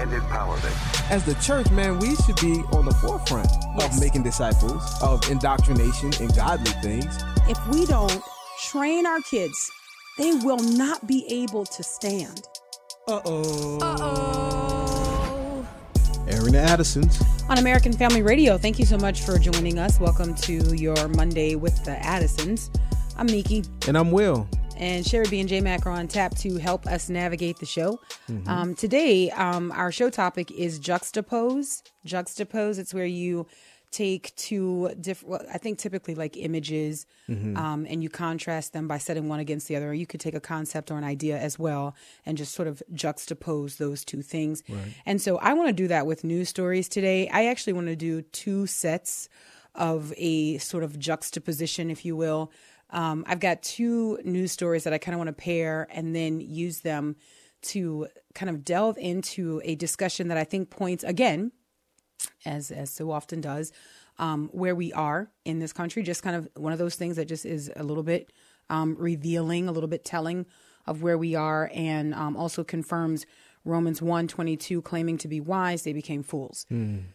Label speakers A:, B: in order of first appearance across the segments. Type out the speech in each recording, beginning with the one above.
A: and empowerment.
B: As the church, man, we should be on the forefront
C: Yes.
B: of making disciples, of indoctrination and godly things.
C: If we don't train our kids, they will not be able to stand.
B: Uh-oh. Uh oh. the Addisons.
C: On American Family Radio, thank you so much for joining us. Welcome to your Monday with the Addisons. I'm Miki.
B: And I'm Will.
C: And Sherry B and J Mac are on tap to help us navigate the show. Um, today, um, our show topic is juxtapose. Juxtapose. It's where you take two different. Well, I think typically like images, um, and you contrast them by setting one against the other. Or you could take a concept or an idea as well, and just sort of juxtapose those two things. And so, I want to do that with news stories today. I actually want to do two sets of a sort of juxtaposition, if you will. Um, I've got two news stories that I kind of want to pair and then use them to kind of delve into a discussion that I think points again, as as so often does, um, where we are in this country. Just kind of one of those things that just is a little bit um, revealing, a little bit telling of where we are, and um, also confirms Romans 1 22, claiming to be wise, they became fools.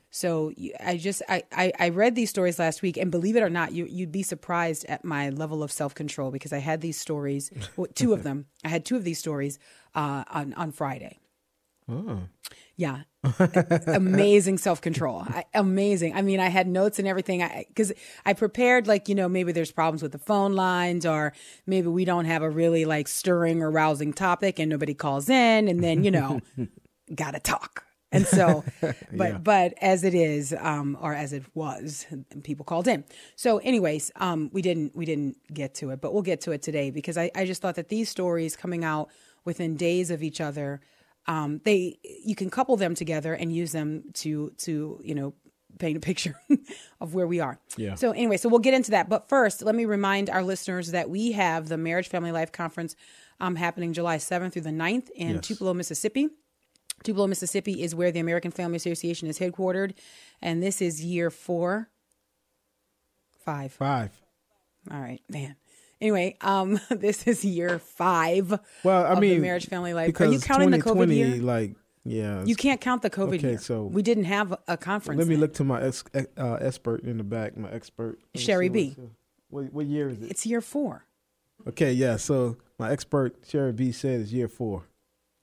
C: So I just I, I I read these stories last week, and believe it or not, you you'd be surprised at my level of self control because I had these stories, well, two of them. I had two of these stories uh, on on Friday. Yeah, amazing self control. Amazing. I mean, I had notes and everything. I because I prepared like you know maybe there's problems with the phone lines or maybe we don't have a really like stirring or rousing topic and nobody calls in and then you know gotta talk. And so, but but as it is, um, or as it was, people called in. So, anyways, um, we didn't we didn't get to it, but we'll get to it today because I, I just thought that these stories coming out within days of each other, um, they you can couple them together and use them to to you know paint a picture of where we are.
B: Yeah.
C: So anyway, so we'll get into that. But first, let me remind our listeners that we have the Marriage Family Life Conference um, happening July 7th through the 9th in
B: Yes.
C: Tupelo, Mississippi. Tupelo, Mississippi is where the American Family Association is headquartered, and this is year four, five.
B: Five.
C: All right, man. Anyway, um, this is year five.
B: Well, I
C: of
B: mean,
C: marriage family life. Are you counting the COVID
B: 2020,
C: year?
B: Like, yeah.
C: You can't count the COVID
B: Okay,
C: year.
B: so-
C: we didn't have a conference.
B: Let me
C: then.
B: look to my ex, uh, expert in the back. My expert,
C: Sherry B.
B: What, what year is it?
C: It's year four.
B: Okay, yeah. So my expert Sherry B said it's year four.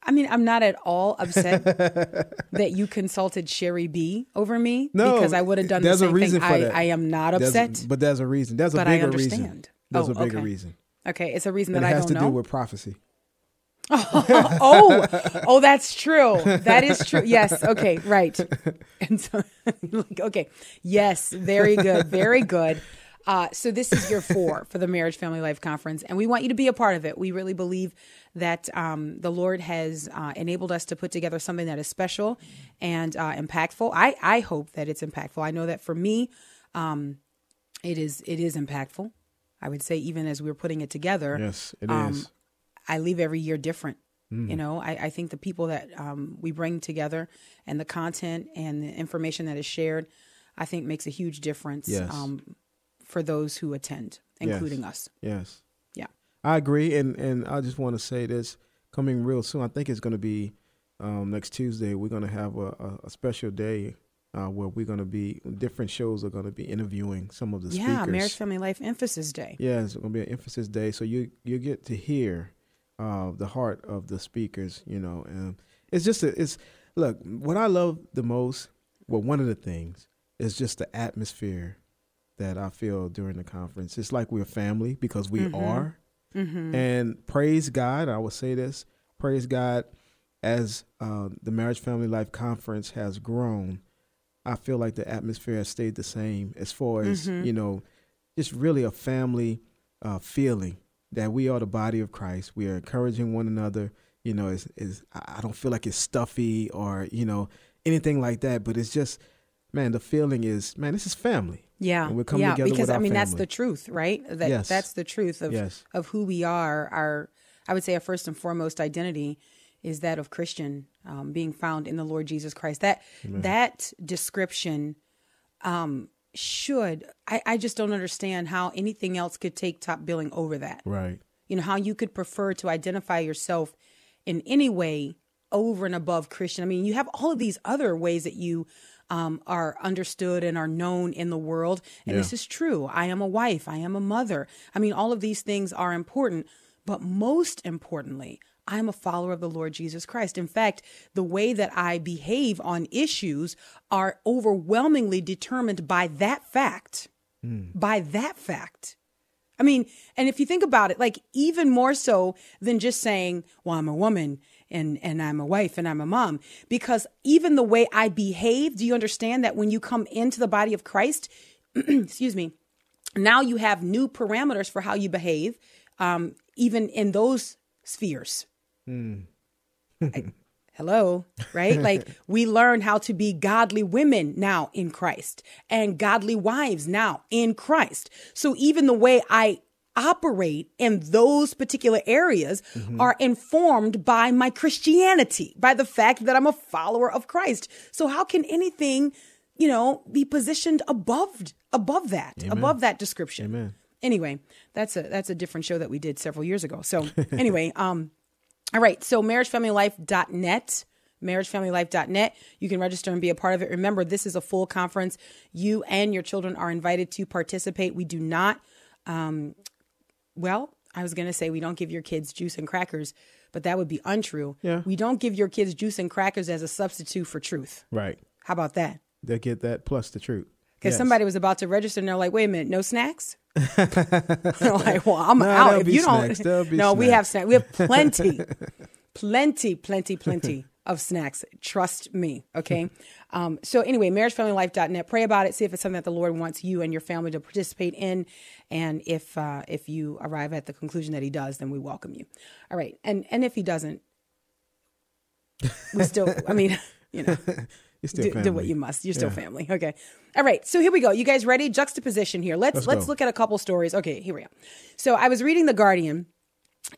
C: I mean, I'm not at all upset that you consulted Sherry B over me
B: No,
C: because I would have done the
B: there's a
C: same
B: reason
C: thing. I. I am not
B: There's a-
C: upset.
B: but there's a reason. There's a
C: But I
B: bigger reason. There's
C: Oh,
B: a bigger
C: okay.
B: reason.
C: okay, it's a reason
B: And
C: that
B: it
C: I
B: has
C: don't
B: to
C: know.
B: do with prophecy.
C: oh, oh, that's true. That is true. Yes. Okay. Right. And so, like, okay. Yes. Very good. Very good. Uh, so this is year four for the Marriage Family Life Conference, and we want you to be a part of it. We really believe that um, the Lord has uh, enabled us to put together something that is special and uh, impactful. I I hope that it's impactful. I know that for me, um, it is it is impactful. I would say even as we were putting it together,
B: Yes, it is.
C: um, I leave every year different. You know, I, I think the people that um, we bring together and the content and the information that is shared, I think makes a huge difference
B: Yes.
C: um, for those who attend, including
B: Yes.
C: us.
B: Yes.
C: Yeah.
B: I agree, and and I just want to say this coming real soon. I think it's going to be um, next Tuesday. We're going to have a, a, a special day uh, where we're going to be different shows are going to be interviewing some of the
C: yeah,
B: speakers.
C: Yeah, Marriage Family Life Emphasis Day.
B: Yeah, it's going to be an emphasis day, so you you get to hear uh, the heart of the speakers. You know, and it's just a, it's look what I love the most. Well, one of the things is just the atmosphere that I feel during the conference. It's like we're family because we are.
C: Mm-hmm.
B: And praise God, I will say this praise God as uh, the Marriage Family Life Conference has grown. I feel like the atmosphere has stayed the same as far as,
C: Mhm.
B: you know, just really a family uh, feeling that we are the body of Christ. We are encouraging one another. You know, is is I don't feel like it's stuffy or you know anything like that, but it's just man, the feeling is, man, this is family.
C: Yeah,
B: And we're coming
C: yeah,
B: together
C: because I mean that's the truth, right? That
B: Yes.
C: that's the truth of
B: Yes.
C: of who we are. Our, I would say, our first and foremost identity is that of Christian, um, being found in the Lord Jesus Christ. That that description um, should. I, I just don't understand how anything else could take top billing over that.
B: Right.
C: You know how you could prefer to identify yourself in any way over and above Christian. I mean, you have all of these other ways that you um, are understood and are known in the world. And
B: Yeah.
C: this is true. I am a wife. I am a mother. I mean, all of these things are important. But most importantly, I am a follower of the Lord Jesus Christ. In fact, the way that I behave on issues are overwhelmingly determined by that fact. By that fact. I mean, and if you think about it, like even more so than just saying, well, I'm a woman and, and I'm a wife and I'm a mom, because even the way I behave, do you understand that when you come into the body of Christ, excuse me, now you have new parameters for how you behave, um, even in those spheres. I- hello, right? like we learn how to be godly women now in Christ and godly wives now in Christ. So even the way I operate in those particular areas are informed by my Christianity, by the fact that I'm a follower of Christ. So how can anything, you know, be positioned above above that, above that description?
B: Amen.
C: Anyway, that's a that's a different show that we did several years ago. So anyway, um all right. So marriagefamilylife.net, marriagefamilylife.net. You can register and be a part of it. Remember, this is a full conference. You and your children are invited to participate. We do not, um, well, I was going to say we don't give your kids juice and crackers, but that would be untrue.
B: Yeah.
C: We don't give your kids juice and crackers as a substitute for truth.
B: Right.
C: How about that?
B: They get that plus the truth.
C: Because
B: Yes.
C: somebody was about to register and they're like, wait a minute, no snacks? Like, well, I'm
B: No,
C: out. If you don't,
B: snacks. Be
C: no, we have
B: snacks.
C: snacks. We have plenty, plenty, plenty, plenty of snacks. Trust me. Okay. Um, so anyway, marriagefamilylife.net. Pray about it. See if it's something that the Lord wants you and your family to participate in. And if uh, if you arrive at the conclusion that He does, then we welcome you. All right. And and if He doesn't, we still. I mean, you know
B: Still
C: do,
B: family.
C: do what you must. You're still
B: Yeah.
C: family. Okay. All right. So here we go. You guys ready? Juxtaposition here. Let's
B: Let's
C: let's,
B: go.
C: look at a couple stories. Okay, here we go. So I was reading The Guardian,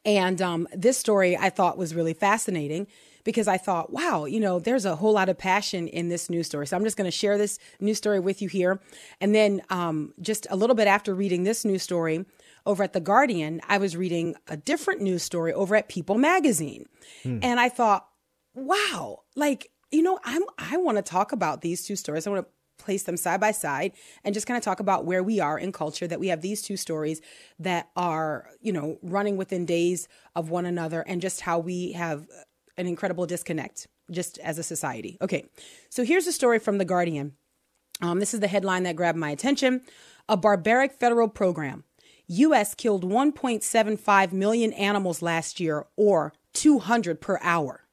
C: and um, this story I thought was really fascinating because I thought, wow, you know, there's a whole lot of passion in this news story. So I'm just going to share this news story with you here, and then um, just a little bit after reading this news story. Over at The Guardian, I was reading a different news story over at People Magazine. And I thought, wow, like, you know, I'm I want to talk about these two stories. I want to place them side by side and just kind of talk about where we are in culture that we have these two stories that are, you know, running within days of one another and just how we have an incredible disconnect just as a society. Okay. So here's a story from The Guardian. Um, this is the headline that grabbed my attention. A barbaric federal program. U.S. killed 1.75 million animals last year, or 200 per hour.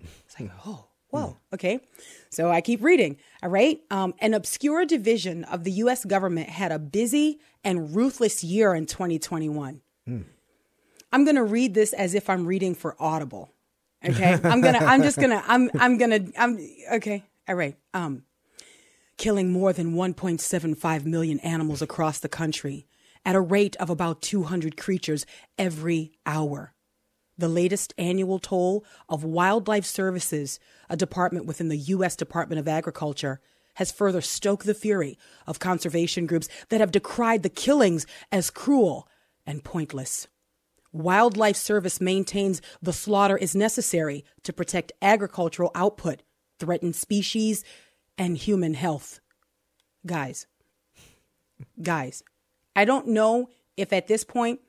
C: It's like, oh, whoa, okay. So I keep reading. All right. Um, an obscure division of the U.S. government had a busy and ruthless year in 2021. I'm going to read this as if I'm reading for Audible. Okay. I'm going to, I'm just going to, I'm, I'm going to, I'm, okay. All right. Um, killing more than 1.75 million animals across the country at a rate of about 200 creatures every hour. The latest annual toll of Wildlife Services, a department within the U.S. Department of Agriculture, has further stoked the fury of conservation groups that have decried the killings as cruel and pointless. Wildlife Service maintains the slaughter is necessary to protect agricultural output, threatened species, and human health. Guys, guys, I don't know if at this point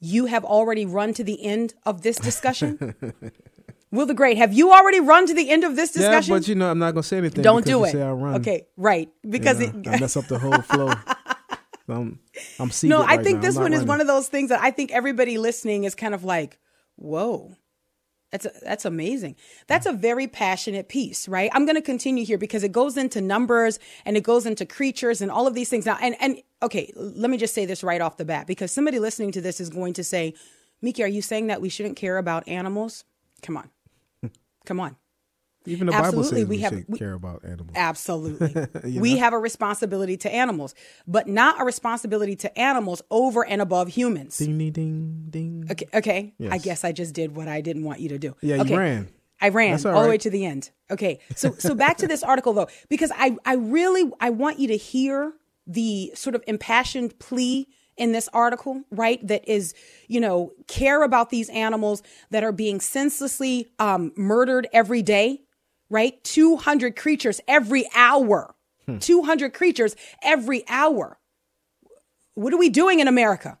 C: you have already run to the end of this discussion. Will the Great, have you already run to the end of this discussion?
B: Yeah, but you know, I'm not gonna say anything.
C: don't do it.
B: Say I run,
C: Okay, right. Because
B: you know,
C: it,
B: I mess up the whole flow. I'm, I'm
C: no, I
B: right
C: think
B: now.
C: this one is one of those things that I think everybody listening is kind of like, whoa. That's that's amazing. That's a very passionate piece, right? I'm going to continue here because it goes into numbers and it goes into creatures and all of these things. Now, and and okay, let me just say this right off the bat because somebody listening to this is going to say, "Miki, are you saying that we shouldn't care about animals?" Come on, come on.
B: Even the Bible
C: Absolutely,
B: says we,
C: we have- we-
B: care about animals.
C: Absolutely. We
B: know?
C: have a responsibility to animals, but not a responsibility to animals over and above humans.
B: Ding ding ding ding.
C: Okay, okay. I guess I just did what I didn't want you to do.
B: Yeah, you
C: okay.
B: ran.
C: I ran all,
B: all
C: the way to the end. Okay. So so back to this article though, because I I really I want you to hear the sort of impassioned plea in this article, right? That is, you know, care about these animals that are being senselessly um, murdered every day, right? 200 creatures every hour. Hmm. 200 creatures every hour. What are we doing in America?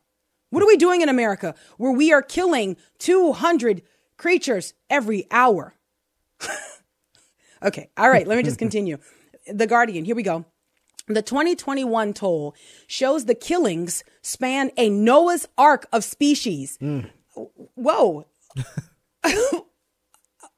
C: What are we doing in America where we are killing 200 creatures every hour? okay, all right, let me just continue. The Guardian, here we go. The 2021 toll shows the killings span a Noah's Ark of species. Hmm. Whoa.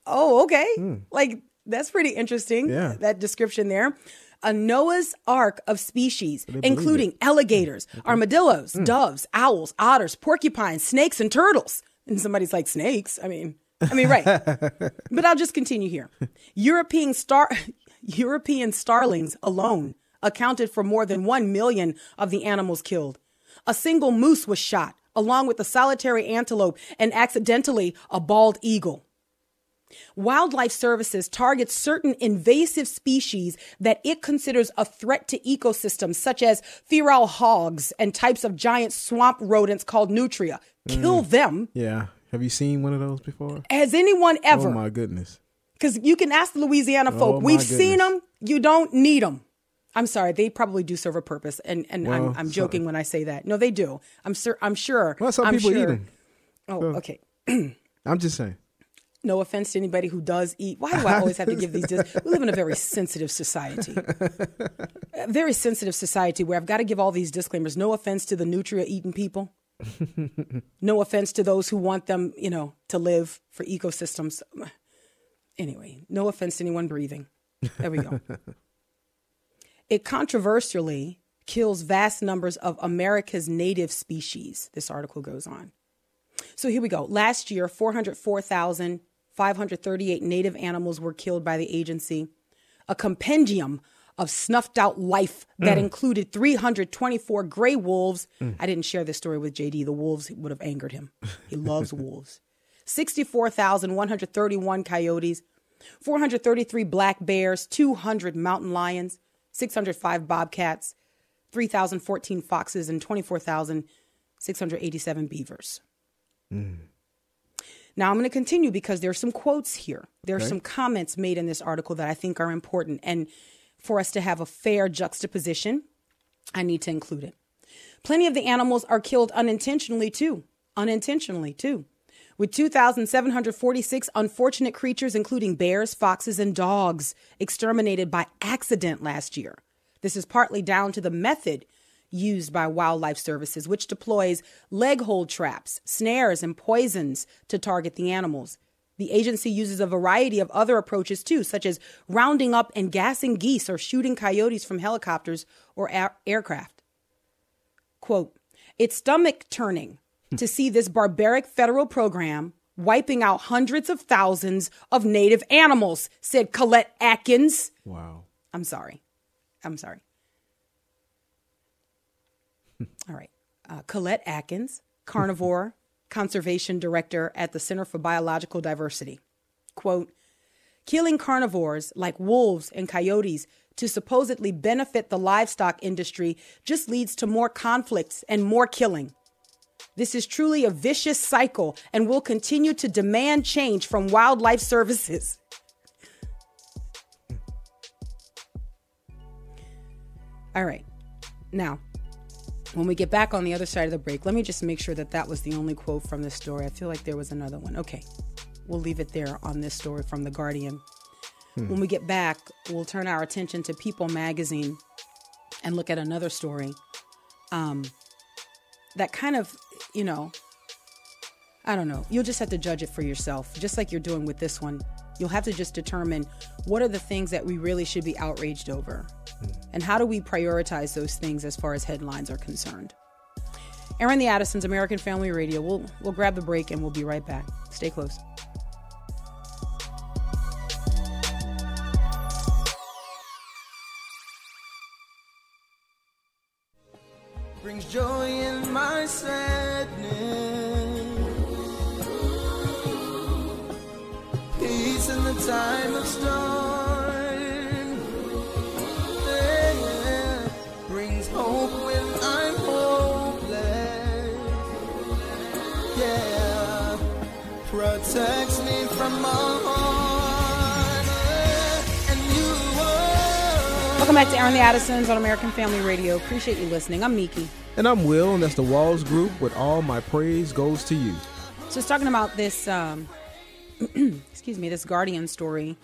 C: oh, okay. Hmm. Like, that's pretty interesting.
B: Yeah.
C: That description there. A Noah's Ark of species, including alligators, armadillos, doves, owls, otters, porcupines, snakes, and turtles. And somebody's like, snakes? I mean, I mean, right. but I'll just continue here. European star European starlings alone accounted for more than 1 million of the animals killed. A single moose was shot, along with a solitary antelope and accidentally a bald eagle. Wildlife Services targets certain invasive species that it considers a threat to ecosystems, such as feral hogs and types of giant swamp rodents called nutria. Kill mm. them.
B: Yeah. Have you seen one of those before?
C: Has anyone oh ever?
B: Oh my goodness.
C: Because you can ask the Louisiana oh folk.
B: Oh,
C: We've seen them. You don't need them. I'm sorry. They probably do serve a purpose, and and I'm, I'm
B: so-
C: joking when I say that. No, they do. I'm sure. I'm sure.
B: Well, some
C: I'm
B: people eat
C: sure.
B: 'em.
C: Oh, okay.
B: I'm just saying.
C: No offense to anybody who does eat. Why do I always have to give these? Dis- we live in a very sensitive society, a very sensitive society where I've got to give all these disclaimers. No offense to the nutria eating people. no offense to those who want them, you know, to live for ecosystems. Anyway, no offense to anyone breathing. There we go. it controversially kills vast numbers of America's native species. This article goes on. So here we go. Last year, 404,538 native animals were killed by the agency. A compendium of snuffed out life that mm. included 324 gray wolves. Mm. I didn't share this story with JD. The wolves would have angered him. He loves wolves. 64,131 coyotes, 433 black bears, 200 mountain lions, 605 bobcats, 3,014 foxes, and 24,687 beavers. Mm. Now I'm going to continue because there's some quotes here. There's
B: Okay.
C: some comments made in this article that I think are important. And for us to have a fair juxtaposition, I need to include it. Plenty of the animals are killed unintentionally too. Unintentionally too. With 2,746 unfortunate creatures, including bears, foxes, and dogs, exterminated by accident last year. This is partly down to the method used by Wildlife Services, which deploys leg hold traps, snares, and poisons to target the animals. The agency uses a variety of other approaches too, such as rounding up and gassing geese or shooting coyotes from helicopters or air- aircraft. Quote, it's stomach turning hmm. to see this barbaric federal program wiping out hundreds of thousands of native animals, said Collette Adkins.
B: Wow.
C: I'm sorry. I'm sorry. All right. Uh, Collette Adkins, carnivore conservation director at the Center for Biological Diversity. Quote Killing carnivores like wolves and coyotes to supposedly benefit the livestock industry just leads to more conflicts and more killing. This is truly a vicious cycle and will continue to demand change from wildlife services. All right. Now, when we get back on the other side of the break, let me just make sure that that was the only quote from this story. I feel like there was another one. Okay. We'll leave it there on this story from The Guardian. When we get back, we'll turn our attention to People magazine and look at another story um, that kind of, you know, I don't know. You'll just have to judge it for yourself, just like you're doing with this one. You'll have to just determine what are the things that we really should be outraged over, Mm. And how do we prioritize those things as far as headlines are concerned? Airing the Addisons, American Family Radio. We'll, we'll grab the break and we'll be right back. Stay close.
D: Brings joy in my sadness, peace in the time of storm. Protects me from all harm. And you.
C: Welcome back to Airing the Addisons on American Family Radio. Appreciate you listening. I'm Miki.
B: And I'm Will, and that's the Walls Group. With all my praise goes to you.
C: So it's talking about this, um, excuse me, this Guardian story.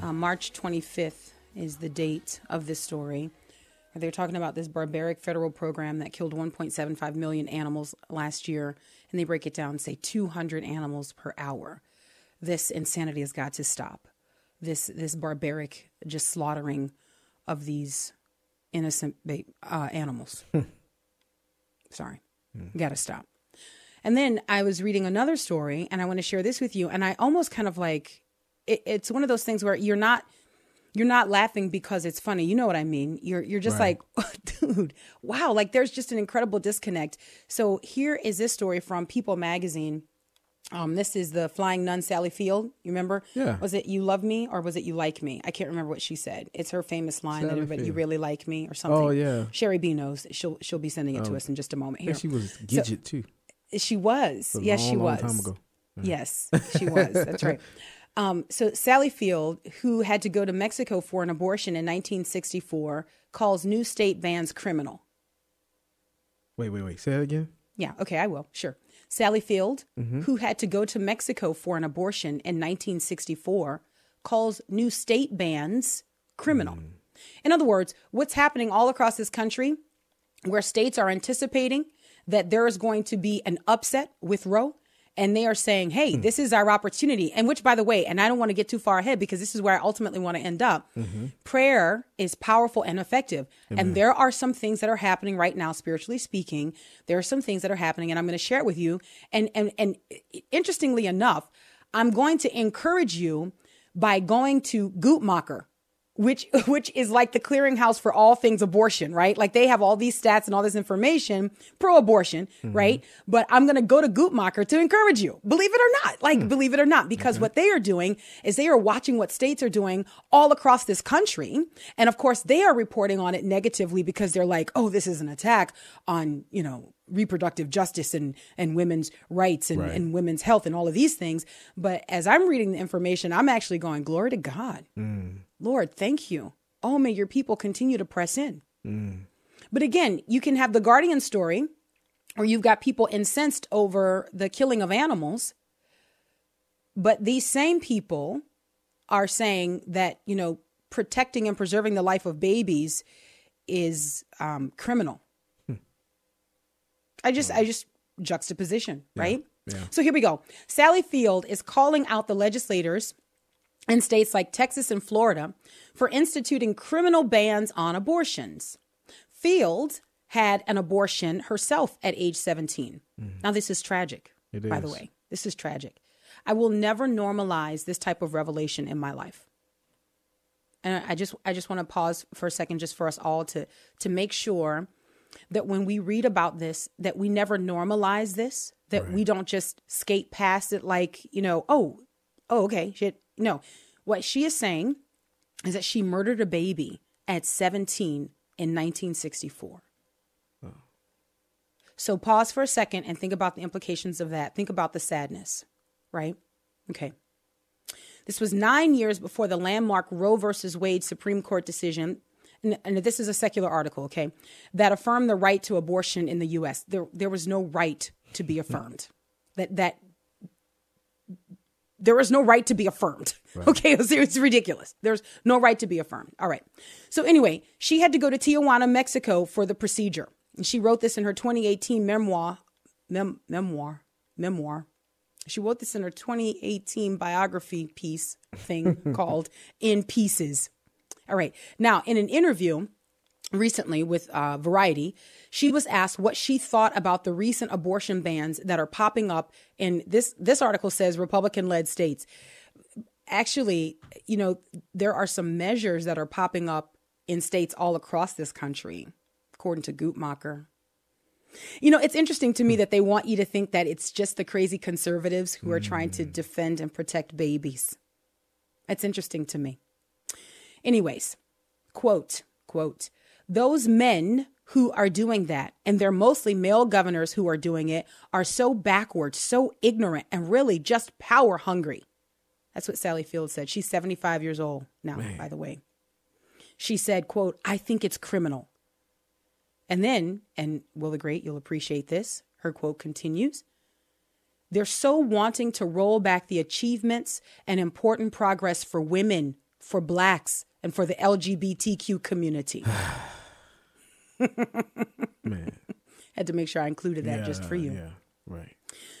C: Uh, March 25th is the date of this story. They're talking about this barbaric federal program that killed 1.75 million animals last year, and they break it down say 200 animals per hour. This insanity has got to stop. This this barbaric just slaughtering of these innocent uh, animals. Sorry, got to stop. And then I was reading another story, and I want to share this with you. And I almost kind of like it, it's one of those things where you're not you're not laughing because it's funny. You know what I mean? You're you're just
B: Right.
C: like, dude, wow! Like there's just an incredible disconnect. So here is this story from People Magazine. Um, this is the flying nun Sally Field. You remember?
B: Yeah.
C: Was it "You love me" or was it "You like me"? I can't remember what she said. It's her famous line that
B: Sally
C: everybody, "You really like me" or something.
B: Oh, yeah.
C: Sherry B knows. She'll she'll be sending it to us in just a moment. Here,
B: she was Gidget, too.
C: she was. Yes,
B: long,
C: she
B: long
C: was.
B: time ago.
C: Yes, she was. That's right. Um, so Sally Field, who had to go to Mexico for an abortion in 1964, calls new state bans criminal.
B: Wait, wait, wait. Say that again.
C: Yeah, okay, I will. Sure. Sally Field, who had to go to Mexico for an abortion in 1964, calls new state bans criminal. In other words, what's happening all across this country where states are anticipating that there is going to be an upset with Roe and they are saying, hey, hmm. this is our opportunity. And which, by the way, and I don't want to get too far ahead because this is where I ultimately want to end up. Mm-hmm. Prayer is powerful and effective. And there are some things that are happening right now, spiritually speaking. There are some things that are happening, and I'm going to share it with you. And, and, and interestingly enough, I'm going to encourage you by going to Guttmacher which which is like the clearinghouse for all things abortion, right? Like they have all these stats and all this information pro abortion, mm-hmm. right? But I'm going to go to Guttmacher to encourage you. Believe it or not. Like mm. believe it or not because mm-hmm. what they are doing is they are watching what states are doing all across this country. And of course, they are reporting on it negatively because they're like, "Oh, this is an attack on, you know, reproductive justice and, and women's rights and,
B: Right.
C: and women's health and all of these things. But as I'm reading the information, I'm actually going, glory to God. Mm. Lord, thank you. Oh, may your people continue to press in. But again, you can have the Guardian story where you've got people incensed over the killing of animals. But these same people are saying that, you know, protecting and preserving the life of babies is um, criminal. I just, I just juxtaposition, right?
B: yeah.
C: So here we go. Sally Field is calling out the legislators in states like Texas and Florida for instituting criminal bans on abortions. Fields had an abortion herself at age 17. Mm-hmm. Now, this is tragic,
B: It
C: by the way. This is tragic. I will never normalize this type of revelation in my life. And I just I just want to pause for a second just for us all to to make sure that when we read about this that we never normalize this, that we don't just skate past it like, you know, oh, oh okay, shit. No. What she is saying is that she murdered a baby at 17 in 1964. So pause for a second and think about the implications of that. Think about the sadness, right? Okay. This was nine years before the landmark Roe versus Wade Supreme Court decision. And, and this is a secular article, okay, that affirmed the right to abortion in the U.S. There, there was no right to be affirmed. That that there was no right to be affirmed. Okay, it's, was, it was ridiculous. There's no right to be affirmed. All right. So anyway, she had to go to Tijuana, Mexico for the procedure. And she wrote this in her 2018 memoir, mem- memoir, memoir. She wrote this in her 2018 biography piece thing called In Pieces. All right. Now, in an interview recently with uh, Variety, she was asked what she thought about the recent abortion bans that are popping up And this. This article says Republican-led states. Actually, you know, there are some measures that are popping up in states all across this country, according to Guttmacher. You know, it's interesting to me that they want you to think that it's just the crazy conservatives who are trying to defend and protect babies. That's interesting to me. Anyways, quote, quote, those men who are doing that, and they're mostly male governors who are doing it, are so backward, so ignorant, and really just power hungry. That's what Sally Field said. She's 75 years old now, by the way. She said, quote, I think it's criminal. And then, and Will the Great, you'll appreciate this, her quote continues. They're so wanting to roll back the achievements and important progress for women, for blacks, and for the LGBTQ community.
B: Man.
C: Had to make sure I included that just for you.
B: Yeah, right.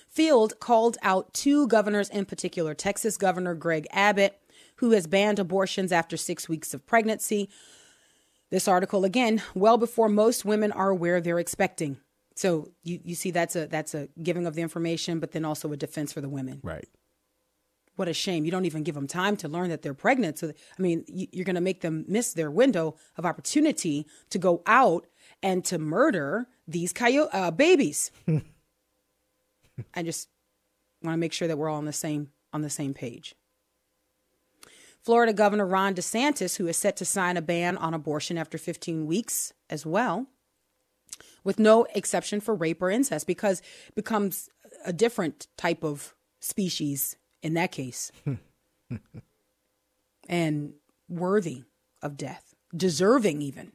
C: Field called out two governors in particular Texas Governor Greg Abbott, who has banned abortions after six weeks of pregnancy. This article, again, well before most women are aware they're expecting. So you, you see that's a that's a giving of the information, but then also a defense for the women.
B: Right.
C: What a shame. You don't even give them time to learn that they're pregnant. So, I mean, you're going to make them miss their window of opportunity to go out and to murder these coyote uh, babies. I just want to make sure that we're all on the same on the same page. Florida Governor Ron DeSantis, who is set to sign a ban on abortion after 15 weeks as well, with no exception for rape or incest, because it becomes a different type of species in that case, and worthy of death, deserving even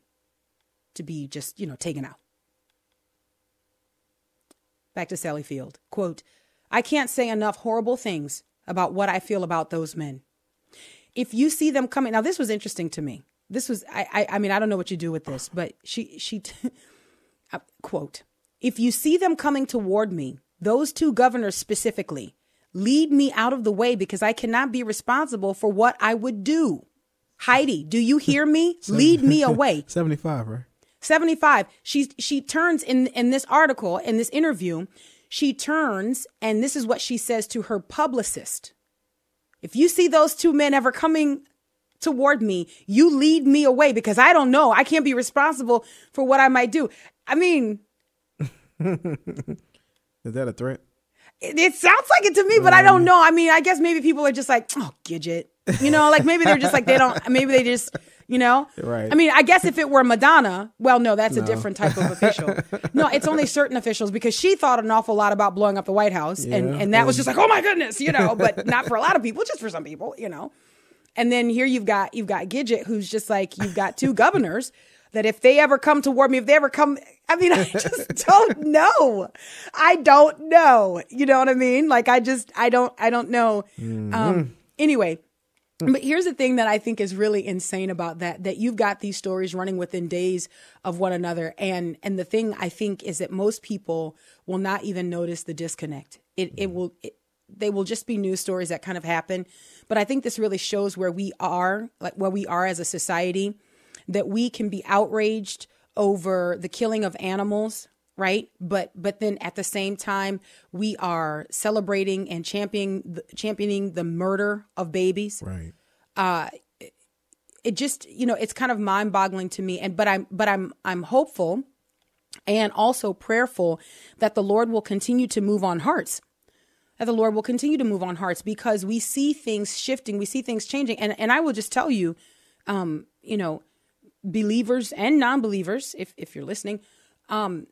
C: to be just you know taken out. Back to Sally Field. Quote, I can't say enough horrible things about what I feel about those men. If you see them coming, now this was interesting to me. This was, I, I, I mean, I don't know what you do with this, but she, she, uh, quote, if you see them coming toward me, those two governors specifically, lead me out of the way because I cannot be responsible for what I would do. Heidi, do you hear me? lead me away.
B: 75, right?
C: 75 she she turns in in this article in this interview she turns and this is what she says to her publicist. If you see those two men ever coming toward me you lead me away because i don't know. I can't be responsible for what i might do. I mean
B: Is that a threat?
C: it, it sounds like it to me but i don't mm. know. I mean i guess maybe people are just like oh gidget. You know like maybe they're just like they don't maybe they just you know
B: Right.
C: i mean i guess if it were madonna well no that's a different type of official no it's only certain officials because she thought an awful lot about blowing up the white house and
B: Yeah,
C: and that was just like oh my goodness you know but not for a lot of people just for some people you know and then here you've got you've got Gidget who's just like you've got two governors that if they ever come toward me, if they ever come, I mean, I just don't know. I don't know. You know what I mean? Like I just I don't I don't know. Um anyway, but here's the thing that I think is really insane about that that you've got these stories running within days of one another and and the thing I think is that most people will not even notice the disconnect. It it mm-hmm. will it, they will just be news stories that kind of happen. But I think this really shows where we are, like where we are as a society, that we can be outraged over the killing of animals, right? But but then at the same time, we are celebrating and championing the, championing the murder of babies
B: Right.
C: uh it just you know it's kind of mind-boggling to me and but i'm but i'm i'm hopeful and also prayerful that the lord will continue to move on hearts that the lord will continue to move on hearts because we see things shifting we see things changing and and i will just tell you um you know believers and non-believers if if you're listening um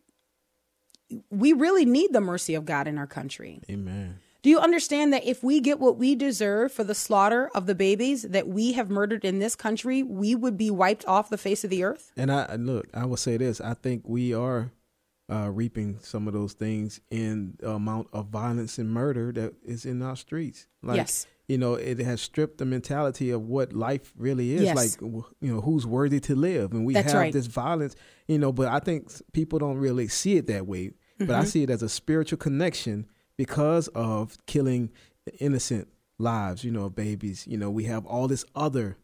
C: we really need the mercy of god in our country
B: Amen.
C: do you understand that if we get what we deserve for the slaughter of the babies that we have murdered in this country, we would be wiped off the face of the earth?
B: And I look, I will say this: I think we are uh, reaping some of those things in the amount of violence and murder that is in our streets. Like,
C: Yes.
B: you know, it has stripped the mentality of what life really is.
C: Yes.
B: Like, you know, who's worthy to live, and we
C: That's
B: have
C: right.
B: this violence. You know, but I think people don't really see it that way. But
C: Mm-hmm.
B: I see it as a spiritual connection because of killing innocent lives. You know, of babies. You know, we have all this other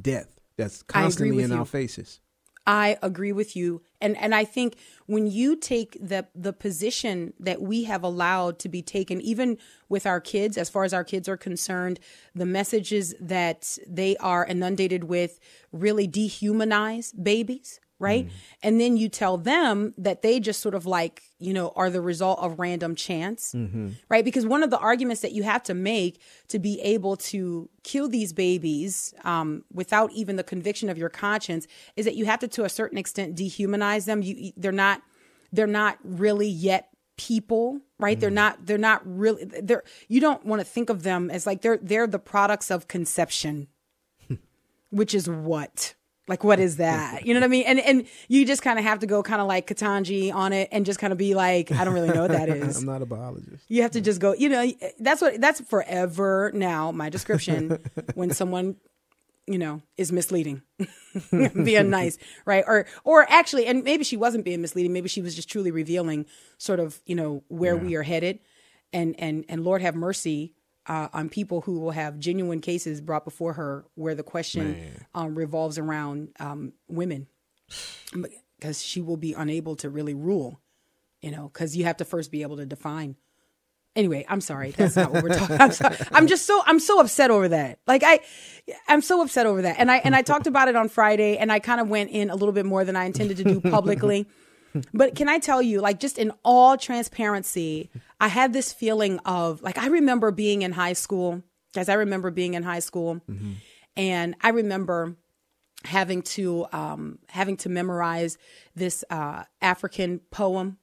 B: death that's constantly in
C: you.
B: our faces.
C: I agree with you. And and I think when you take the the position that we have allowed to be taken even with our kids as far as our kids are concerned, the messages that they are inundated with really dehumanize babies, right?
B: Mm.
C: And then you tell them that they just sort of like, you know, are the result of random chance,
B: Mm-hmm.
C: right? Because one of the arguments that you have to make to be able to kill these babies um, without even the conviction of your conscience is that you have to, to a certain extent, dehumanize them. You, they're not, they're not really yet people right they're not they're not really they're you don't want to think of them as like they're they're the products of conception which is what like what is that? You know what i mean? And and you just kind of have to go kind of like ketanji on it and just kind of be like i don't really know what that is.
B: I'm not a biologist.
C: you have to just go you know that's what that's forever now my description when someone you know is misleading. Being nice right? Or or actually and maybe she wasn't being misleading maybe she was just truly revealing sort of you know where we are headed. And and and lord have mercy uh, on people who will have genuine cases brought before her where the question um, revolves around um, women. Because she will be unable to really rule you know because you have to first be able to define. Anyway i'm sorry. That's not what we're talking I'm, sorry. I'm just so i'm so upset over that. Like i i'm so upset over that. And i and i talked about it on friday and i kind of went in a little bit more than i intended to do publicly. But can i tell you like just in all transparency i had this feeling of like i remember being in high school guys i remember being in high school and i remember having to um having to memorize this uh african poem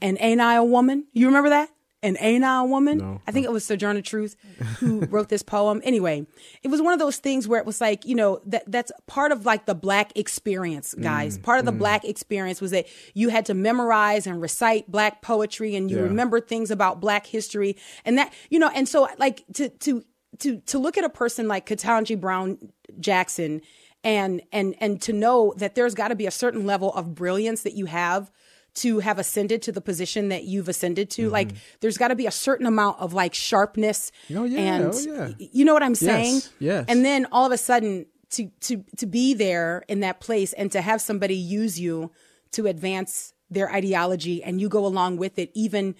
C: and ain't i a woman? You remember that and ain't I a woman?
B: No.
C: I think it was Sojourner Truth who wrote this poem. Anyway, it was one of those things where it was like, you know, that that's part of like the black experience, guys. Mm, part of the mm. black experience was that you had to memorize and recite black poetry and you
B: Yeah.
C: remember things about black history and that, you know, and so like to to to to look at a person like Ketanji Brown Jackson and and and to know that there's got to be a certain level of brilliance that you have to have ascended to the position that you've ascended to like there's got to be a certain amount of like sharpness
B: Oh, yeah.
C: and
B: Oh, yeah.
C: y- you know what i'm saying
B: Yes. Yes.
C: and then all of a sudden to to to be there in that place and to have somebody use you to advance their ideology and you go along with it even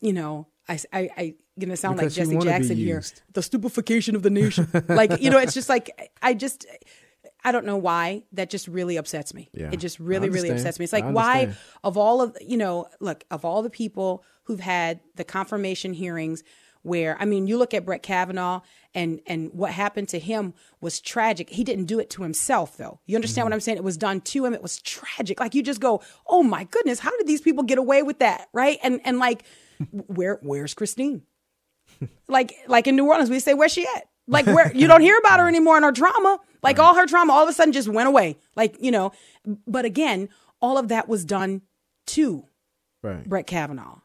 C: you know i i, I gonna sound
B: Because
C: like jesse jackson here the stupefaction of the nation like you know it's just like i just I don't know why that just really upsets me.
B: Yeah.
C: It just really, really upsets me. It's like why of all of you know, look, of all the people who've had the confirmation hearings where I mean, you look at Brett Kavanaugh and and what happened to him was tragic. He didn't do it to himself though. You understand
B: Mm-hmm.
C: what I'm saying? It was done to him. It was tragic. Like you just go, "Oh my goodness, how did these people get away with that?" Right? And and like where where's Christine? like like in New Orleans, we say, "Where's she at?" Like where you don't hear about her anymore in her drama. Like all her trauma, all of a sudden just went away. Like you know, but again, all of that was done to
B: Right.
C: Brett Kavanaugh,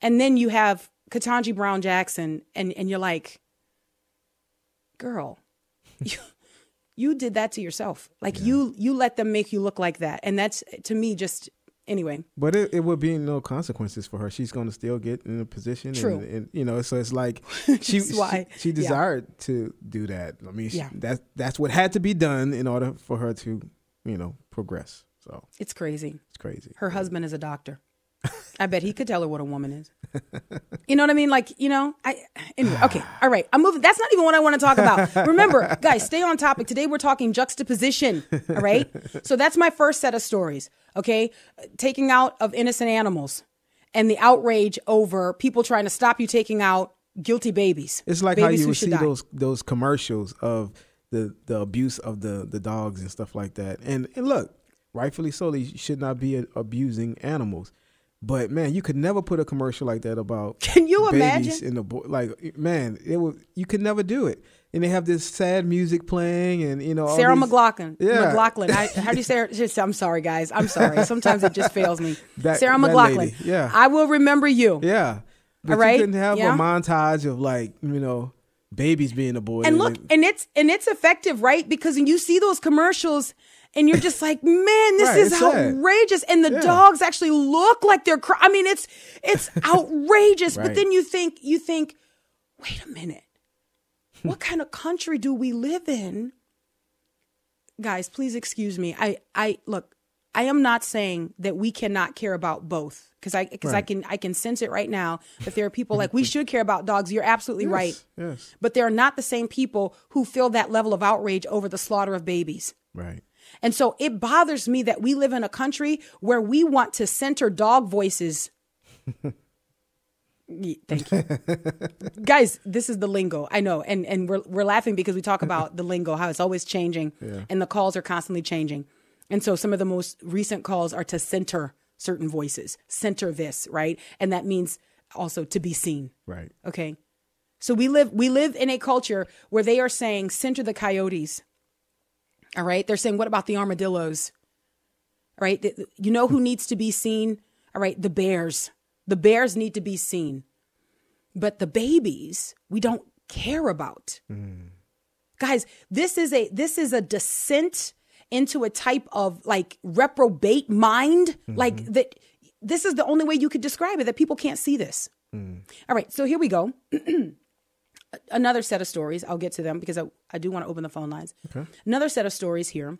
C: and then you have Ketanji Brown Jackson, and and you're like, girl, you, you did that to yourself. Like you you let them make you look like that, and that's to me just anyway.
B: But it, it would be no consequences for her. She's going to still get in a position.
C: True.
B: And, and you know, so it's like she
C: why-
B: she, she
C: yeah.
B: desired to do that. I mean, she,
C: Yeah.
B: that's that's what had to be done in order for her to, you know, progress. So
C: It's crazy.
B: it's crazy.
C: Her husband is a doctor. I bet he could tell her what a woman is. You know what I mean? Like, you know, I anyway, okay. All right. I'm moving. That's not even what I want to talk about. Remember, guys, stay on topic. Today we're talking juxtaposition. All right. So that's my first set of stories. Okay. Taking out of innocent animals and the outrage over people trying to stop you taking out guilty babies.
B: It's like
C: babies
B: how you would see
C: die.
B: those those commercials of the the abuse of the the dogs and stuff like that. And and look, rightfully so, they should not be abusing animals. But man, you could never put a commercial like that about
C: Can you
B: babies
C: imagine?
B: in the bo- like man, it would you could never do it. And they have this sad music playing, and you know
C: Sarah
B: these-
C: McLaughlin.
B: Yeah.
C: McLaughlin. I, how do you say her? Just, I'm sorry, guys. I'm sorry. Sometimes it just fails me.
B: That-
C: Sarah McLaughlin.
B: yeah.
C: I will remember you.
B: Yeah, but
C: All right,
B: you couldn't have
C: yeah.
B: a montage of like you know babies being aborted.
C: And look, and it's and it's effective, right? Because when you see those commercials and you're just like, man, this
B: Right,
C: is
B: it's sad.
C: outrageous. And the
B: Yeah.
C: dogs actually look like they're crying. I mean, it's it's outrageous. But then you think you think, wait a minute. What kind of country do we live in? Guys, please excuse me. I I look, I am not saying that we cannot care about both because I because I can I can sense it right now that there are people like we should care about dogs. You're absolutely
B: Yes,
C: right.
B: Yes,
C: But they're not the same people who feel that level of outrage over the slaughter of babies.
B: right.
C: And so it bothers me that we live in a country where we want to center dog voices. Thank you. Guys, this is the lingo. I know. And and we're we're laughing because we talk about the lingo, how it's always changing and the calls are constantly changing. And so some of the most recent calls are to center certain voices. Center this, right? And that means also to be seen.
B: Right.
C: Okay. So we live we live in a culture where they are saying center the coyotes. All right? They're saying what about the armadillos? All right? You know who needs to be seen? All right, the bears. The bears need to be seen. But the babies, we don't care about. Mm. Guys, this is a this is a descent into a type of like reprobate mind mm-hmm. like that this is the only way you could describe it that people can't see this. Mm. All right, so here we go. Another set of stories. I'll get to them because I, I do want to open the phone lines. Okay. Another set of stories here.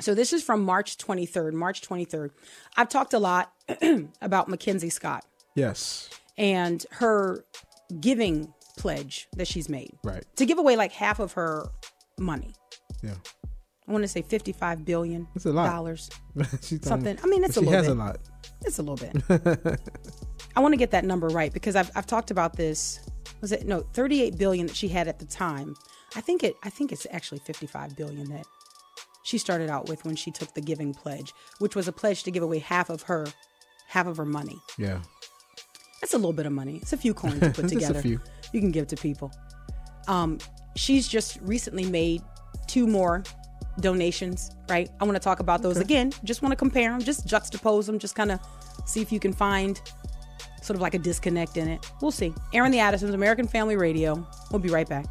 C: So this is from March 23rd. March 23rd. I've talked a lot about Mackenzie Scott
B: Yes.
C: and her giving pledge that she's made
B: Right.
C: to give away like half of her money.
B: Yeah.
C: I want to say 55 billion
B: That's a lot.
C: dollars. Something. I mean, it's a
B: she
C: little
B: has
C: bit.
B: a lot.
C: It's a little bit. I want to get that number right because I've I've talked about this. Was it no 38 billion that she had at the time? I think it I think it's actually 55 billion that she started out with when she took the giving pledge, which was a pledge to give away half of her half of her money.
B: Yeah.
C: That's a little bit of money. It's a few coins to put together.
B: few.
C: You can give to people. Um, she's just recently made two more donations, right? I want to talk about those again. Just want to compare them, just juxtapose them, just kind of see if you can find sort of like a disconnect in it. We'll see. Airing the Addisons, American Family Radio. We'll be right back.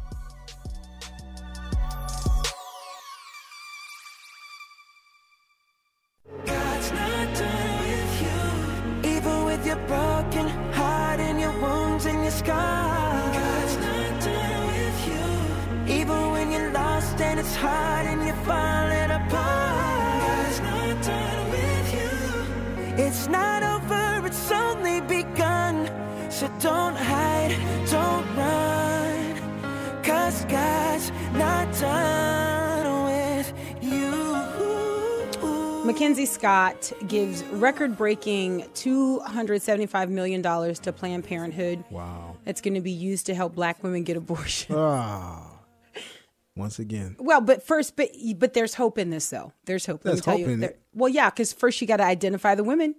C: Gives record breaking $275 million to Planned Parenthood.
B: Wow.
C: It's going to be used to help black women get abortion.
B: Ah. Once again.
C: Well, but first, but but there's hope in this though. There's hope. Let
B: There's
C: me tell
B: hope
C: you.
B: in
C: There-
B: it.
C: well, yeah, because first you got to identify the women,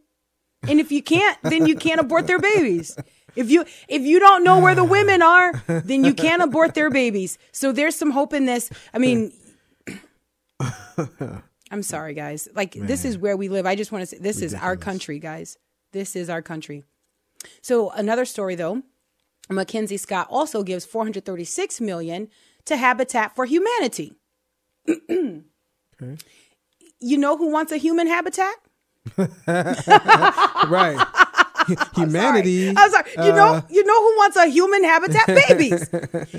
C: and if you can't, then you can't abort their babies. If you if you don't know where the women are, then you can't abort their babies. So there's some hope in this. I mean. I'm sorry, guys. Like this is where we live. I just want to say this is our country, guys. This is our country. So another story though, Mackenzie Scott also gives 436 million to Habitat for Humanity. You know who wants a human habitat?
B: Right. Humanity.
C: I'm sorry. You know, uh, you know who wants a human habitat? Babies.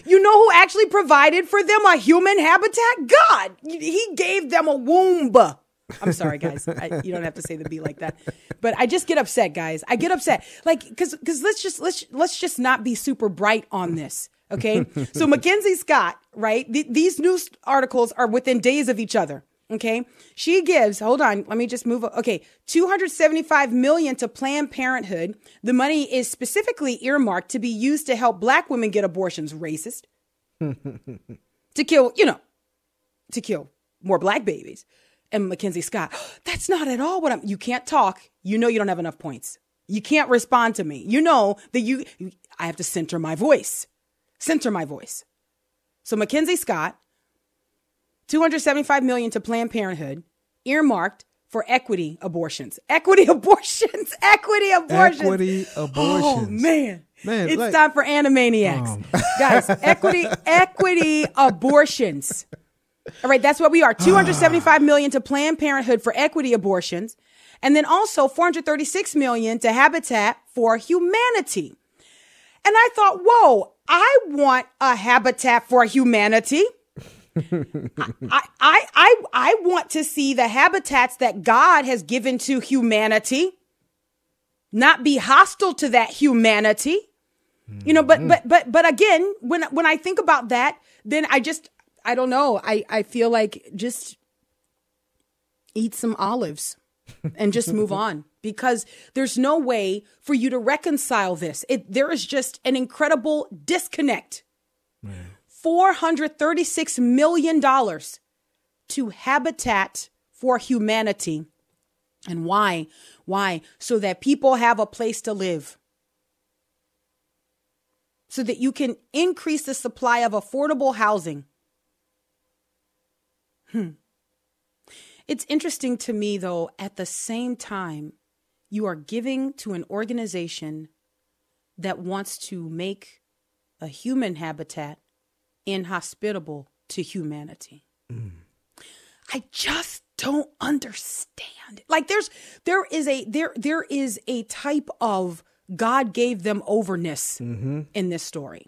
C: you know who actually provided for them a human habitat? God. He gave them a womb. I'm sorry, guys. I, you don't have to say the B like that, but I just get upset, guys. I get upset, like, because because let's just let's let's just not be super bright on this, okay? so Mackenzie Scott, right? Th- these news articles are within days of each other. Okay. She gives, hold on, let me just move. Okay. 275 million to Planned Parenthood. The money is specifically earmarked to be used to help black women get abortions. Racist. to kill, you know, to kill more black babies. And Mackenzie Scott, that's not at all what I'm, you can't talk. You know, you don't have enough points. You can't respond to me. You know that you, I have to center my voice, center my voice. So Mackenzie Scott, 275 million to Planned Parenthood, earmarked for equity abortions. Equity abortions. Equity abortions.
B: Equity
C: Oh
B: abortions.
C: man.
B: Man,
C: it's
B: like-
C: time for Animaniacs. Um. Guys, equity equity abortions. All right, that's what we are. 275 million to Planned Parenthood for equity abortions, and then also 436 million to Habitat for Humanity. And I thought, whoa, I want a Habitat for Humanity. I, I, I, I want to see the habitats that God has given to humanity not be hostile to that humanity. You know, but mm-hmm. but but but again, when when I think about that, then I just I don't know. I I feel like just eat some olives and just move on because there's no way for you to reconcile this. It, there is just an incredible disconnect. $436 million to Habitat for Humanity. And why? Why? So that people have a place to live. So that you can increase the supply of affordable housing. Hmm. It's interesting to me, though, at the same time, you are giving to an organization that wants to make a human habitat inhospitable to humanity. I just don't understand. Like there's there is a there there is a type of God gave them overness in this story.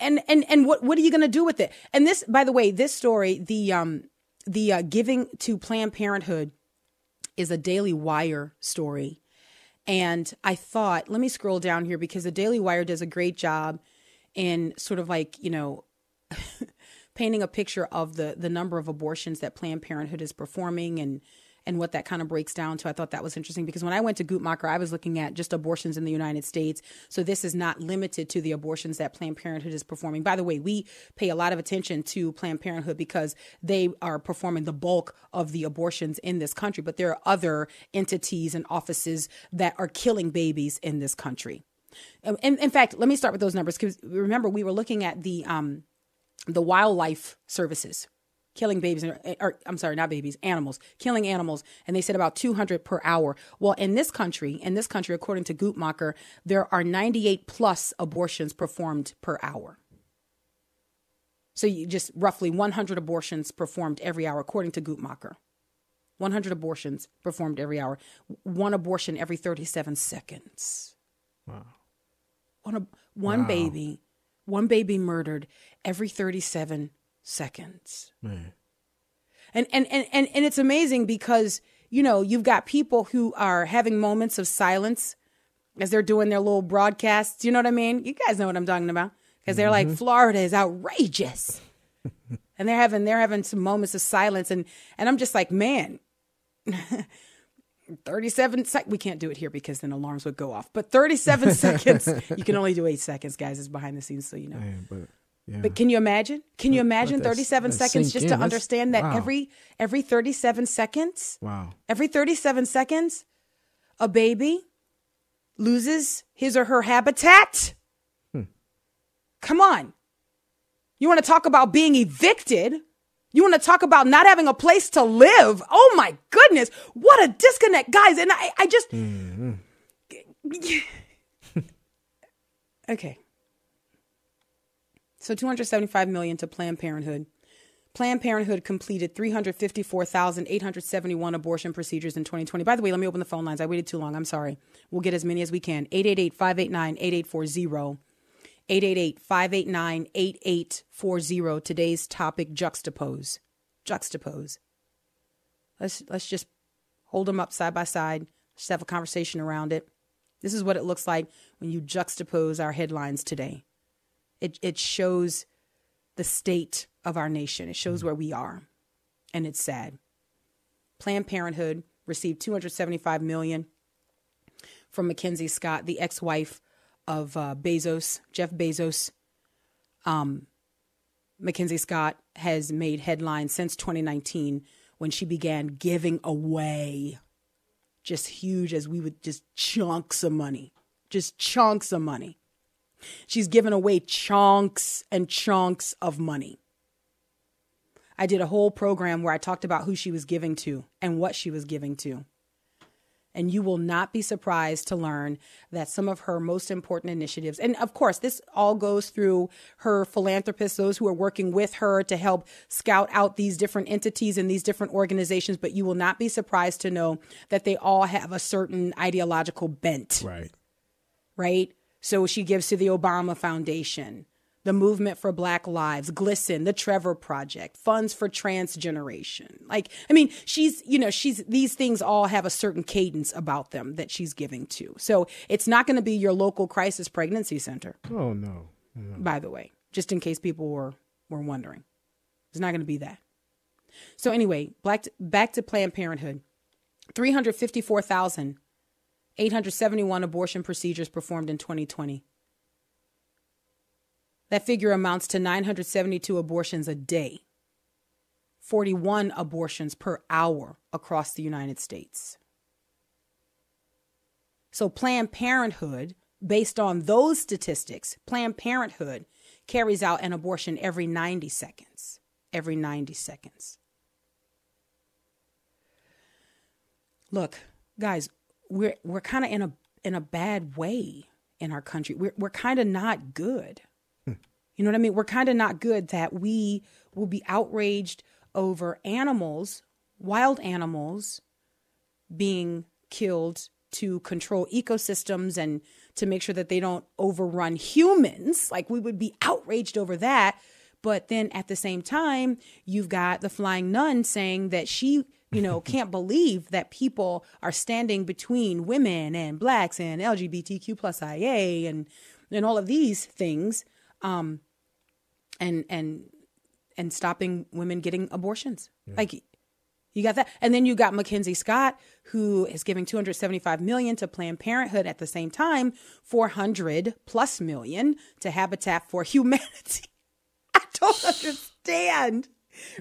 C: And and and what what are you going to do with it? And this by the way, this story, the um the uh, giving to Planned Parenthood is a Daily Wire story. And I thought, let me scroll down here because the Daily Wire does a great job in sort of like, you know, painting a picture of the the number of abortions that Planned Parenthood is performing and and what that kind of breaks down to. I thought that was interesting because when I went to Guttmacher, I was looking at just abortions in the United States. So this is not limited to the abortions that Planned Parenthood is performing. By the way, we pay a lot of attention to Planned Parenthood because they are performing the bulk of the abortions in this country. But there are other entities and offices that are killing babies in this country. And in, in fact, let me start with those numbers because remember we were looking at the um, the wildlife services killing babies or, or, I'm sorry, not babies, animals, killing animals and they said about 200 per hour. Well, in this country, in this country according to Guttmacher, there are 98 plus abortions performed per hour. So you just roughly 100 abortions performed every hour according to Guttmacher. 100 abortions performed every hour. One abortion every 37 seconds.
B: Wow.
C: One, one
B: Wow.
C: baby, one baby murdered every 37 seconds.
B: Man.
C: And, and, and, and, and it's amazing because, you know, you've got people who are having moments of silence as they're doing their little broadcasts. You know what I mean? You guys know what I'm talking about. Because they're like, mm-hmm. Florida is outrageous. and they're having they're having some moments of silence and and I'm just like, man, 37 sec we can't do it here because then alarms would go off. But 37 seconds, you can only do 8 seconds, guys. It's behind the scenes so you know.
B: Man, but yeah.
C: But can you imagine? Can you
B: Let- let
C: imagine 37
B: that
C: seconds just
B: in.
C: to
B: That's-
C: understand that
B: wow.
C: every every 37 seconds,
B: wow.
C: every 37 seconds a baby loses his or her habitat?
B: Hmm.
C: Come on. You want to talk about being evicted? You want to talk about not having a place to live? Oh my goodness. What a disconnect, guys. And I, I just. Mm-hmm. okay. So 275 million to Planned Parenthood. Planned Parenthood completed 354,871 abortion procedures in 2020. By the way, let me open the phone lines. I waited too long. I'm sorry. We'll get as many as we can. 888-589-8840. 888-589-8840. Today's topic juxtapose. Juxtapose. Let's let's just hold them up side by side. Just have a conversation around it. This is what it looks like when you juxtapose our headlines today. It it shows the state of our nation. It shows mm-hmm. where we are. And it's sad. Planned Parenthood received 275 million from Mackenzie Scott, the ex-wife of uh, Bezos, Jeff Bezos. Um, Mackenzie Scott has made headlines since 2019 when she began giving away just huge as we would just chunks of money, just chunks of money. She's given away chunks and chunks of money. I did a whole program where I talked about who she was giving to and what she was giving to. And you will not be surprised to learn that some of her most important initiatives, and of course, this all goes through her philanthropists, those who are working with her to help scout out these different entities and these different organizations. But you will not be surprised to know that they all have a certain ideological bent
B: Right.
C: right? So she gives to the Obama Foundation, the Movement for Black Lives, GLSEN, the Trevor Project, Funds for Trans Generation. Like, I mean, she's, you know, she's, these things all have a certain cadence about them that she's giving to. So it's not going to be your local crisis pregnancy center,
B: Oh no. No.
C: by the way, just in case people were, were wondering. It's not going to be that. So anyway, back to, back to Planned Parenthood. 354,871 abortion procedures performed in 2020. That figure amounts to 972 abortions a day. 41 abortions per hour across the United States. So, Planned Parenthood, based on those statistics, Planned Parenthood carries out an abortion every 90 seconds. Every 90 seconds. Look, guys, we're we're kind of in a in a bad way in our country. We're we're kind of not good. You know what I mean? We're kind of not good that we will be outraged over animals, wild animals being killed to control ecosystems and to make sure that they don't overrun humans. Like we would be outraged over that. But then at the same time, you've got the flying nun saying that she, you know, can't believe that people are standing between women and blacks and LGBTQ plus IA and and all of these things, um, and and and stopping women getting abortions. Like you got that, and then you got Mackenzie Scott, who is giving 275 million to Planned Parenthood at the same time, 400 plus million to Habitat for Humanity. I don't understand,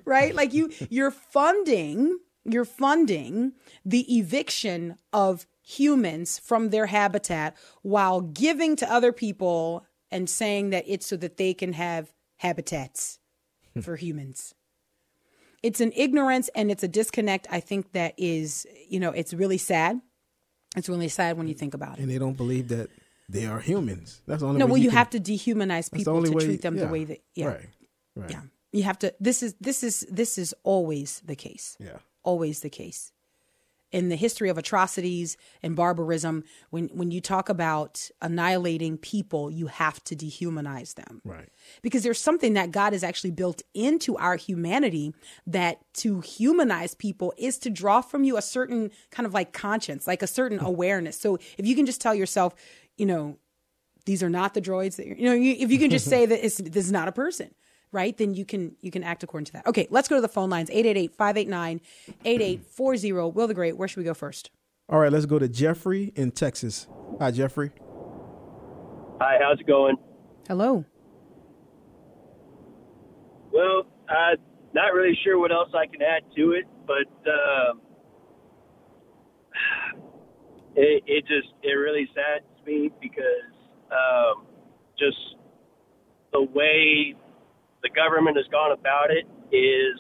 C: right? Like you, you're funding, you're funding the eviction of humans from their habitat while giving to other people and saying that it's so that they can have habitats hmm. for humans it's an ignorance and it's a disconnect i think that is you know it's really sad it's really sad when you hmm. think about it
B: and they don't believe that they are humans. That's the only
C: no well you
B: can-
C: have to dehumanize people to
B: way-
C: treat them the way that yeah
B: Right. Right.
C: yeah you have to this is this is this is always the case
B: Yeah.
C: always the case in the history of atrocities and barbarism when when you talk about annihilating people you have to dehumanize them
B: Right.
C: because there's something that God has actually built into our humanity that to humanize people is to draw from you a certain kind of like conscience, like a certain awareness. So if you can just tell yourself, you know, these are not the droids that you're, you know, you, if you can just say that it's, this is not a person, right? Then you can, you can act according to that. Okay. Let's go to the phone lines. 888-589-8840. Will the Great, where should we go first?
B: All right. Let's go to Jeffrey in Texas. Hi, Jeffrey.
E: Hi, how's it going?
C: Hello.
E: Well, I'm not really sure what else I can add to it, but um, it, it just it really saddens me because um, just the way the government has gone about it is,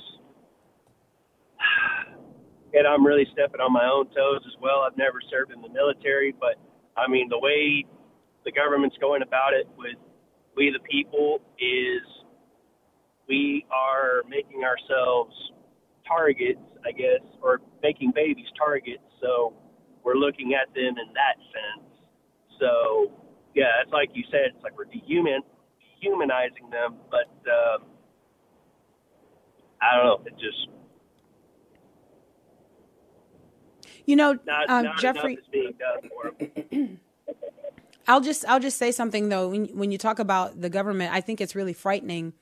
E: and I'm really stepping on my own toes as well. I've never served in the military, but I mean the way the government's going about it with we the people is we are making ourselves targets, I guess, or making babies targets. So we're looking at them in that sense. So yeah, it's like you said, it's like we're dehuman, dehumanizing them. But um, I don't know, it just
C: You know,
E: not,
C: uh,
E: not
C: Jeffrey.
E: is being done for.
C: I'll just I'll just say something though. When when you talk about the government, I think it's really frightening.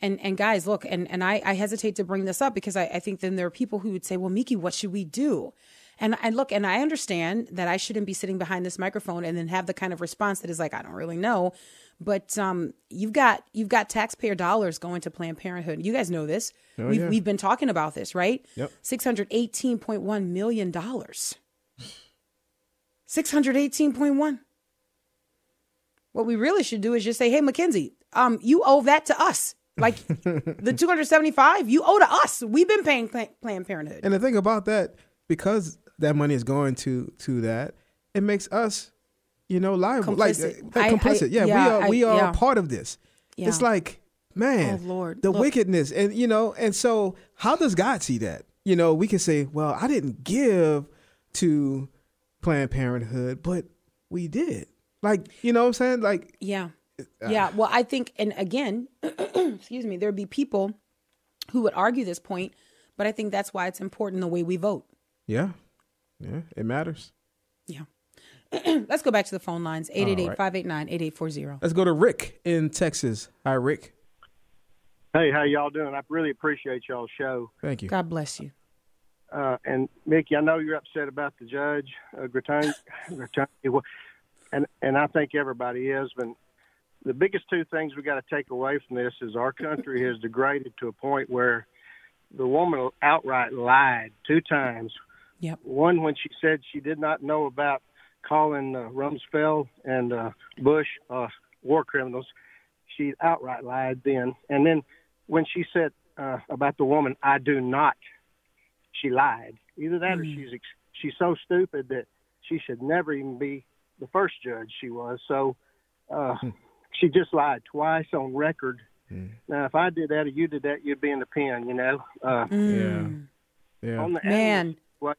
C: And and guys, look, and and I, I hesitate to bring this up because I, I think then there are people who would say, well, Miki, what should we do? And and look, and I understand that I shouldn't be sitting behind this microphone and then have the kind of response that is like, I don't really know. But um, you've got you've got taxpayer dollars going to Planned Parenthood. You guys know this.
B: Oh,
C: we've
B: yeah.
C: we've been talking about this, right?
B: Yep.
C: Six hundred eighteen point one million dollars. Six hundred eighteen point one. What we really should do is just say, "Hey, Mackenzie, um, you owe that to us. Like the two hundred seventy-five, you owe to us. We've been paying Planned Parenthood."
B: And the thing about that, because that money is going to to that, it makes us, you know, liable,
C: Complicit.
B: like uh,
C: I- I-
B: complicit. yeah,
C: yeah,
B: we are
C: I-
B: we are
C: yeah.
B: part of this.
C: Yeah.
B: It's like, man,
C: Oh, Lord.
B: the
C: Look.
B: wickedness, and you know, and so how does God see that? You know, we can say, well, I didn't give to Planned Parenthood, but we did. Like, you know what I'm saying? Like,
C: Yeah. Yeah. Well, I think, and again, excuse me, there'd be people who would argue this point, but I think that's why it's important the way we vote.
B: yeah, yeah, it matters.
C: Yeah. Let's go back to the phone lines 888 589 8840.
B: Let's go to Rick in Texas. Hi, Rick.
F: Hey, how y'all doing? I really appreciate y'all's show.
B: Thank you.
C: God bless you.
F: Uh, and Mickey, I know you're upset about the judge, uh, Grattani, Grattani, and and I think everybody is. But the biggest two things we got to take away from this is our country has degraded to a point where the woman outright lied two times.
C: Yep.
F: One when she said she did not know about calling uh, Rumsfeld and uh, Bush uh, war criminals. She outright lied then, and then when she said uh, about the woman, I do not, she lied. Either that or she's she's so stupid that she should never even be the first judge she was. So uh, she just lied twice on record. Now, if I did that or you did that, you'd be in the pen, you know. Uh,
B: Yeah. Yeah.
F: on the
C: Man.
F: Animals, what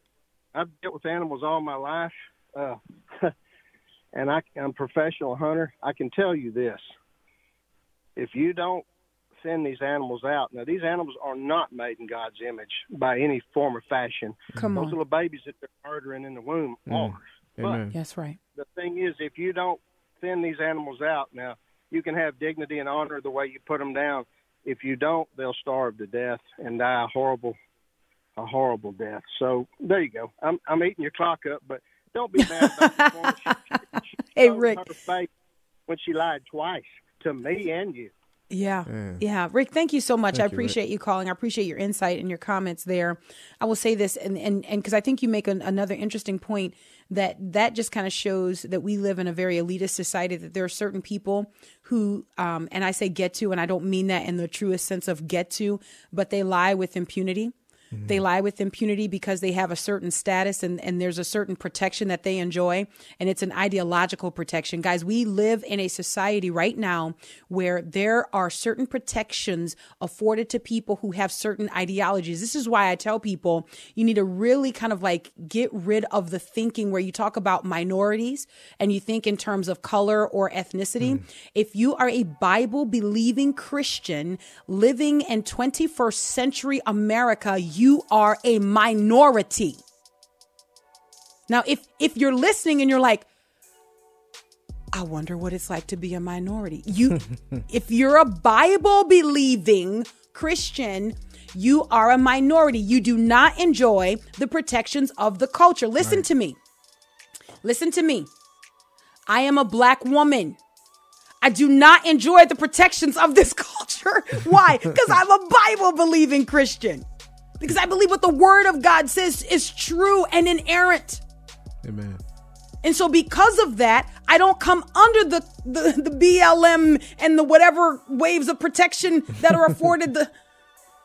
F: I've dealt with animals all my life, uh, and I, I'm a professional hunter. I can tell you this: if you don't send these animals out, now these animals are not made in God's image by any form or fashion.
C: Come
F: Those
C: on.
F: little babies that they're murdering in the womb are. But
C: That's right.
F: the thing is, if you don't thin these animals out, now you can have dignity and honor the way you put them down. If you don't, they'll starve to death and die a horrible, a horrible death. So there you go. I'm I'm eating your clock up, but don't be mad about the. She- she
C: Hey, Rick.
F: her face when she lied twice to me and you.
C: Yeah.
B: Yeah.
C: Yeah. Rick, thank you so much. I
B: Thank you,
C: appreciate you calling. I appreciate your insight and your comments there. I will say this and and and cuz I think you make an, another interesting point that that just kind of shows that we live in a very elitist society that there are certain people who um and I say get to and I don't mean that in the truest sense of get to, but they lie with impunity. Mm-hmm. They lie with impunity because they have a certain status and, and there's a certain protection that they enjoy. And it's an ideological protection. Guys, we live in a society right now where there are certain protections afforded to people who have certain ideologies. This is why I tell people you need to really kind of like get rid of the thinking where you talk about minorities and you think in terms of color or ethnicity. Mm. If you are a Bible believing Christian living in 21st century America, you are a minority. Now, if if you're listening and you're like, I wonder what it's like to be a minority. You if you're a Bible believing Christian, you are a minority. You do not enjoy the protections of the culture. Listen to me. Listen to me. I am a black woman. I do not enjoy the protections of this culture. Why? Because I'm a Bible believing Christian. Because I believe what the word of God says is true and inerrant.
B: Amen.
C: And so because of that, I don't come under the, the, the BLM and the whatever waves of protection that are afforded the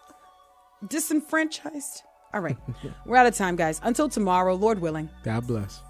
C: disenfranchised. All right. We're out of time, guys. Until tomorrow, Lord willing.
B: God bless.